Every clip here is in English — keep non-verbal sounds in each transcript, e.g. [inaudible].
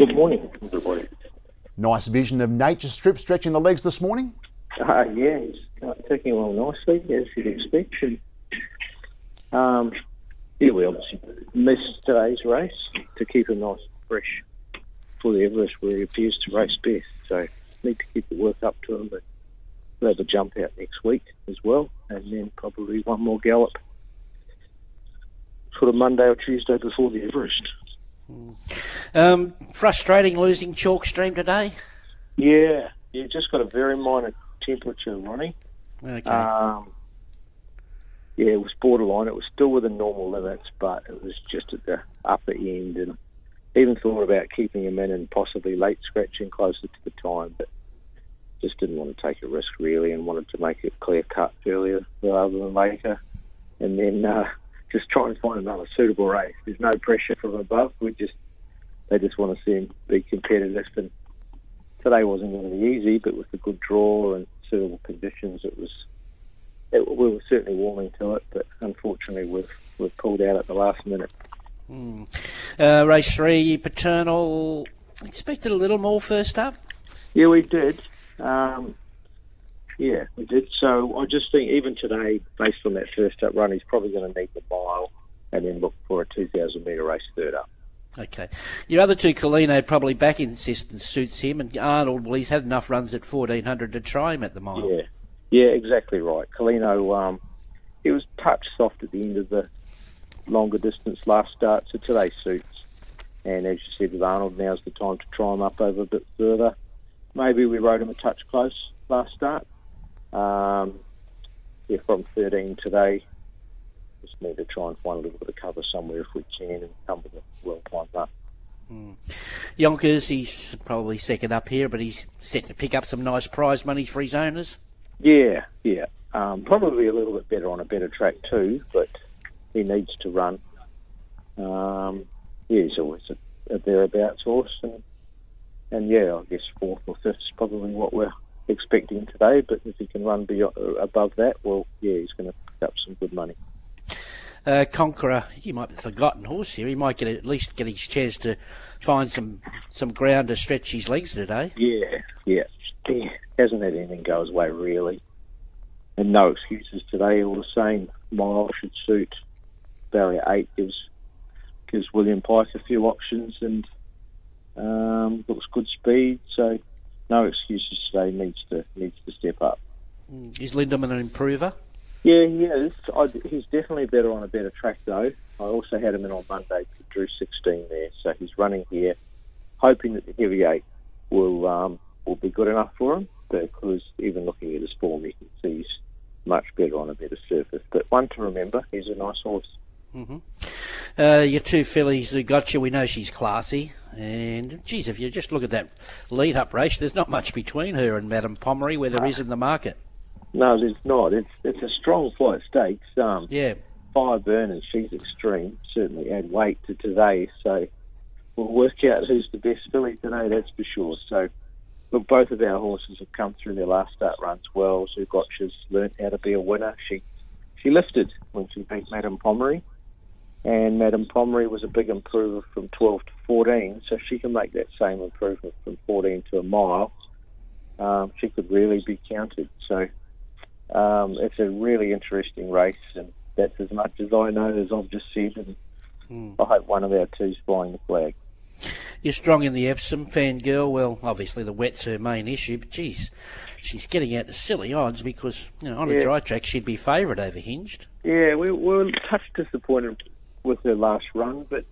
Good morning, everybody. Nice vision of nature strip stretching the legs this morning. Uh, yeah, he's taking along nicely, as you'd expect. And, um, yeah, we obviously missed today's race to keep him nice and fresh for the Everest, where he appears to race best. So need to keep the work up to him, but we'll have a jump out next week as well, and then probably one more gallop sort of Monday or Tuesday before the Everest. Um, frustrating losing Chalk Stream today. Yeah, you just got a very minor temperature, Ronnie. Okay. Um, yeah, it was borderline. It was still within normal limits, but it was just at the upper end, and even thought about keeping him in and possibly late scratching closer to the time, but just didn't want to take a risk really, and wanted to make it clear cut earlier rather than later, and then uh, just try and find another suitable race. There's no pressure from above. We just they just want to see him be competitive, and today wasn't going to be easy, but with a good draw and suitable conditions, it was. It, we were certainly warming to it, but unfortunately, we've we've pulled out at the last minute. Hmm. Uh, race three, paternal. Expected a little more first up. Yeah, we did. Um, yeah, we did. So I just think even today, based on that first up run, he's probably going to need the mile and then look for a 2,000 metre race third up. Okay. Your other two, Colino, probably back in insistence suits him, and Arnold, well, he's had enough runs at 1400 to try him at the mile. Yeah, yeah, exactly right. Colino, um, he was touch soft at the end of the longer distance last start, so today suits. And as you said with Arnold, now's the time to try him up over a bit further. Maybe we rode him a touch close last start. Um, yeah, from 13 today, just need to try and find a little bit of cover somewhere if we can and come with a well timed up. Mm. Yonkers, he's probably second up here, but he's set to pick up some nice prize money for his owners. Yeah, yeah. Um, probably a little bit better on a better track too, but he needs to run. Um, yeah, he's always a, a thereabouts horse, and and yeah, I guess fourth or fifth is probably what we're expecting today. But if he can run beyond, above that, well, yeah, he's going to pick up some good money. Uh, Conqueror, he might be a forgotten horse here. He might get at least get his chance to find some some ground to stretch his legs today. Yeah, yeah, yeah. Hasn't had anything go his way really, and no excuses today. All the same, mile should suit. Barrier eight gives gives William Pike a few options and um, looks good speed. So no excuses today. Needs to needs to step up. Is Lindemann an improver? Yeah, he is. I, he's definitely better on a better track, though. I also had him in on Monday. Drew 16 there, so he's running here, hoping that the heavy eight will um, will be good enough for him. Because even looking at his form, you can see he's much better on a better surface. But one to remember, he's a nice horse. Mm-hmm. Uh, your two fillies Zougotcha, we know she's classy. And, geez, if you just look at that lead up race, there's not much between her and Madame Pommery where there is in the market. No, there's not. It's it's a strong flight stakes. Um, Yeah. Fire Burners, she's extreme. Certainly add weight to today. So we'll work out who's the best filly today, that's for sure. So, look, both of our horses have come through their last start runs well. Zougotcha's learnt how to be a winner. She she lifted when she beat Madame Pommery. And Madame Pommery was a big improver from 12 to 14, so she can make that same improvement from 14 to a mile. Um, she could really be counted. So um, it's a really interesting race, and that's as much as I know, as I've just said. And Hmm. I hope one of our two's flying the flag. You're strong in the Epsom, Fangirl. Well, obviously the wet's her main issue, but geez, she's getting out to silly odds because you know on a dry track she'd be favourite over Hinged. Yeah, we, we were a touch disappointed with her last run, but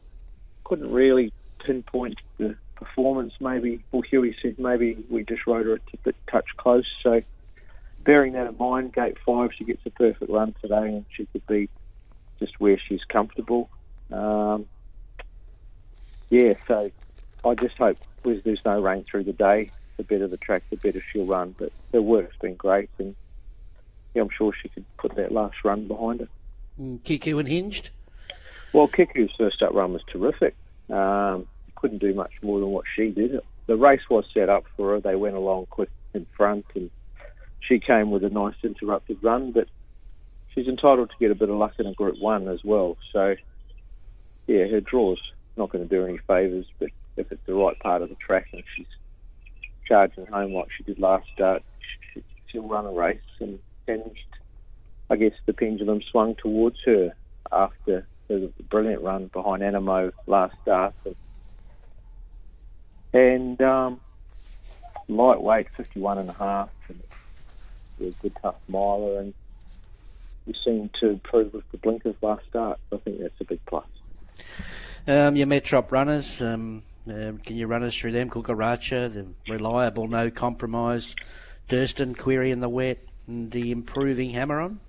couldn't really pinpoint the performance. Maybe, well, Huey said maybe we just rode her a bit touch close. So, bearing that in mind, gate five, she gets a perfect run today, and she could be just where she's comfortable. Um, yeah, so I just hope there's, no rain through the day. The better the track, the better she'll run. But her work's been great, and yeah, I'm sure she could put that last run behind her. Mm, Kiku and Hinged. Well, Kiku's first up run was terrific. Um, couldn't do much more than what she did. The race was set up for her. They went along quick in front, and she came with a nice interrupted run. But she's entitled to get a bit of luck in a Group One as well. So, yeah, her draw's not going to do any favours. But if it's the right part of the track and she's charging home like she did last start, she'll run a race. And, and I guess the pendulum swung towards her after the brilliant run behind Anamoe last start. And, um, lightweight, 51 and a half, and a good tough miler, and we seem to improve with the blinkers last start. I think that's a big plus. Um, your Metrop runners, um, um, can you run us through them? Kukaracha, the reliable, no compromise, Durston, Query in the wet, and the improving Hammer on?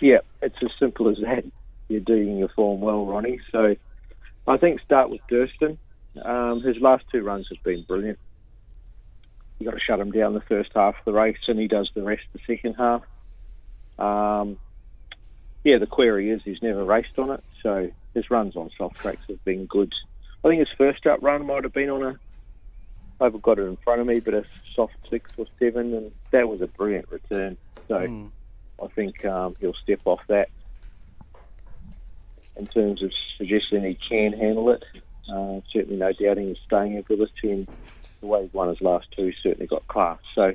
Yeah, it's as simple as that. You're doing your form well, Ronnie. So I think start with Durston. Um, his last two runs have been brilliant. You've got to shut him down the first half of the race, and he does the rest the second half. Um, yeah, the query is he's never raced on it, so his runs on soft tracks have been good. I think his first up run might have been on a. I've got it in front of me, but a soft six or seven, and that was a brilliant return. So mm. I think um, he'll step off that in terms of suggesting he can handle it. Uh, certainly, no doubting his staying ability and the way he's won his last two, certainly got class. So,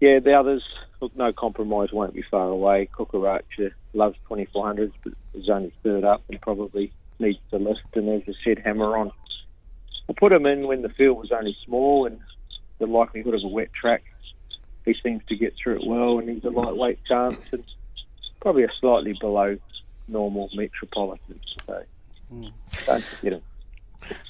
yeah, the others, look, no compromise, won't be far away. Kukaracha loves 2400s, but is only third up and probably needs to list. And as I said, hammer on. I put him in when the field was only small and the likelihood of a wet track. He seems to get through it well, and he's a lightweight chance and probably a slightly below normal metropolitan. So mm. don't forget him.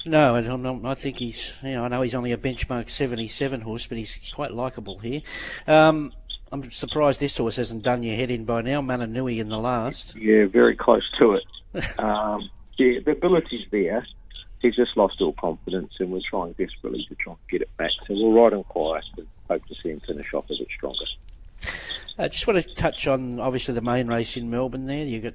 No, I don't. I think he's. You know, I know he's only a benchmark seventy-seven horse, but he's quite likable here. Um, I'm surprised this horse hasn't done your head in by now. Mananui in the last. Yeah, very close to it. [laughs] um, yeah, the ability's there. He's just lost all confidence, and we're trying desperately to try and get it back. So we'll ride him quiet and hope to see him finish off a bit stronger. I just want to touch on obviously the main race in Melbourne. There, you got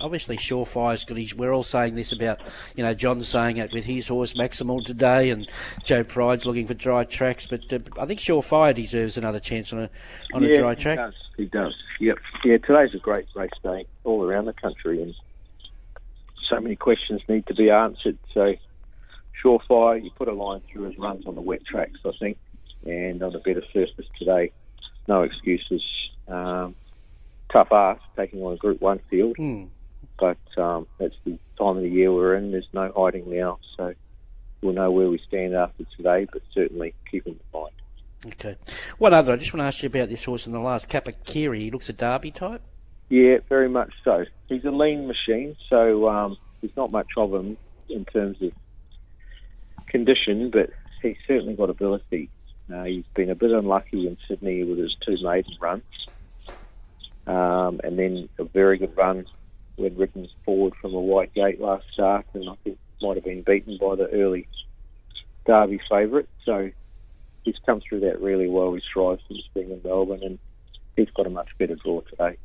obviously Surefire's got his. We're all saying this about you know John saying it with his horse Maximal today, and Joe Pride's looking for dry tracks. But uh, I think Surefire deserves another chance on a on yeah, a dry track. He does. He does. Yep. Yeah. Today's a great race day all around the country, and so many questions need to be answered. So, Surefire, you put a line through his runs on the wet tracks, I think, and on a better surface today. No excuses. Um, tough ask taking on a Group One field, mm. but um, it's the time of the year we're in. There's no hiding now, so we'll know where we stand after today. But certainly keep in mind. Okay. One other, I just want to ask you about this horse in the last, Kapakiri. He looks a Derby type. Yeah, very much so. He's a lean machine, so um, there's not much of him in terms of condition, but he's certainly got ability. Uh, he's been a bit unlucky in Sydney with his two maiden runs, um, and then a very good run when ridden forward from a white gate last start, and I think might have been beaten by the early Derby favourite. So he's come through that really well. He strives since being in Melbourne, and he's got a much better draw today.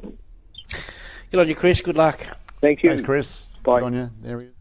Good on you, Chris. Good luck. Thank you. Thanks, Chris. Bye. Good on you. There he is.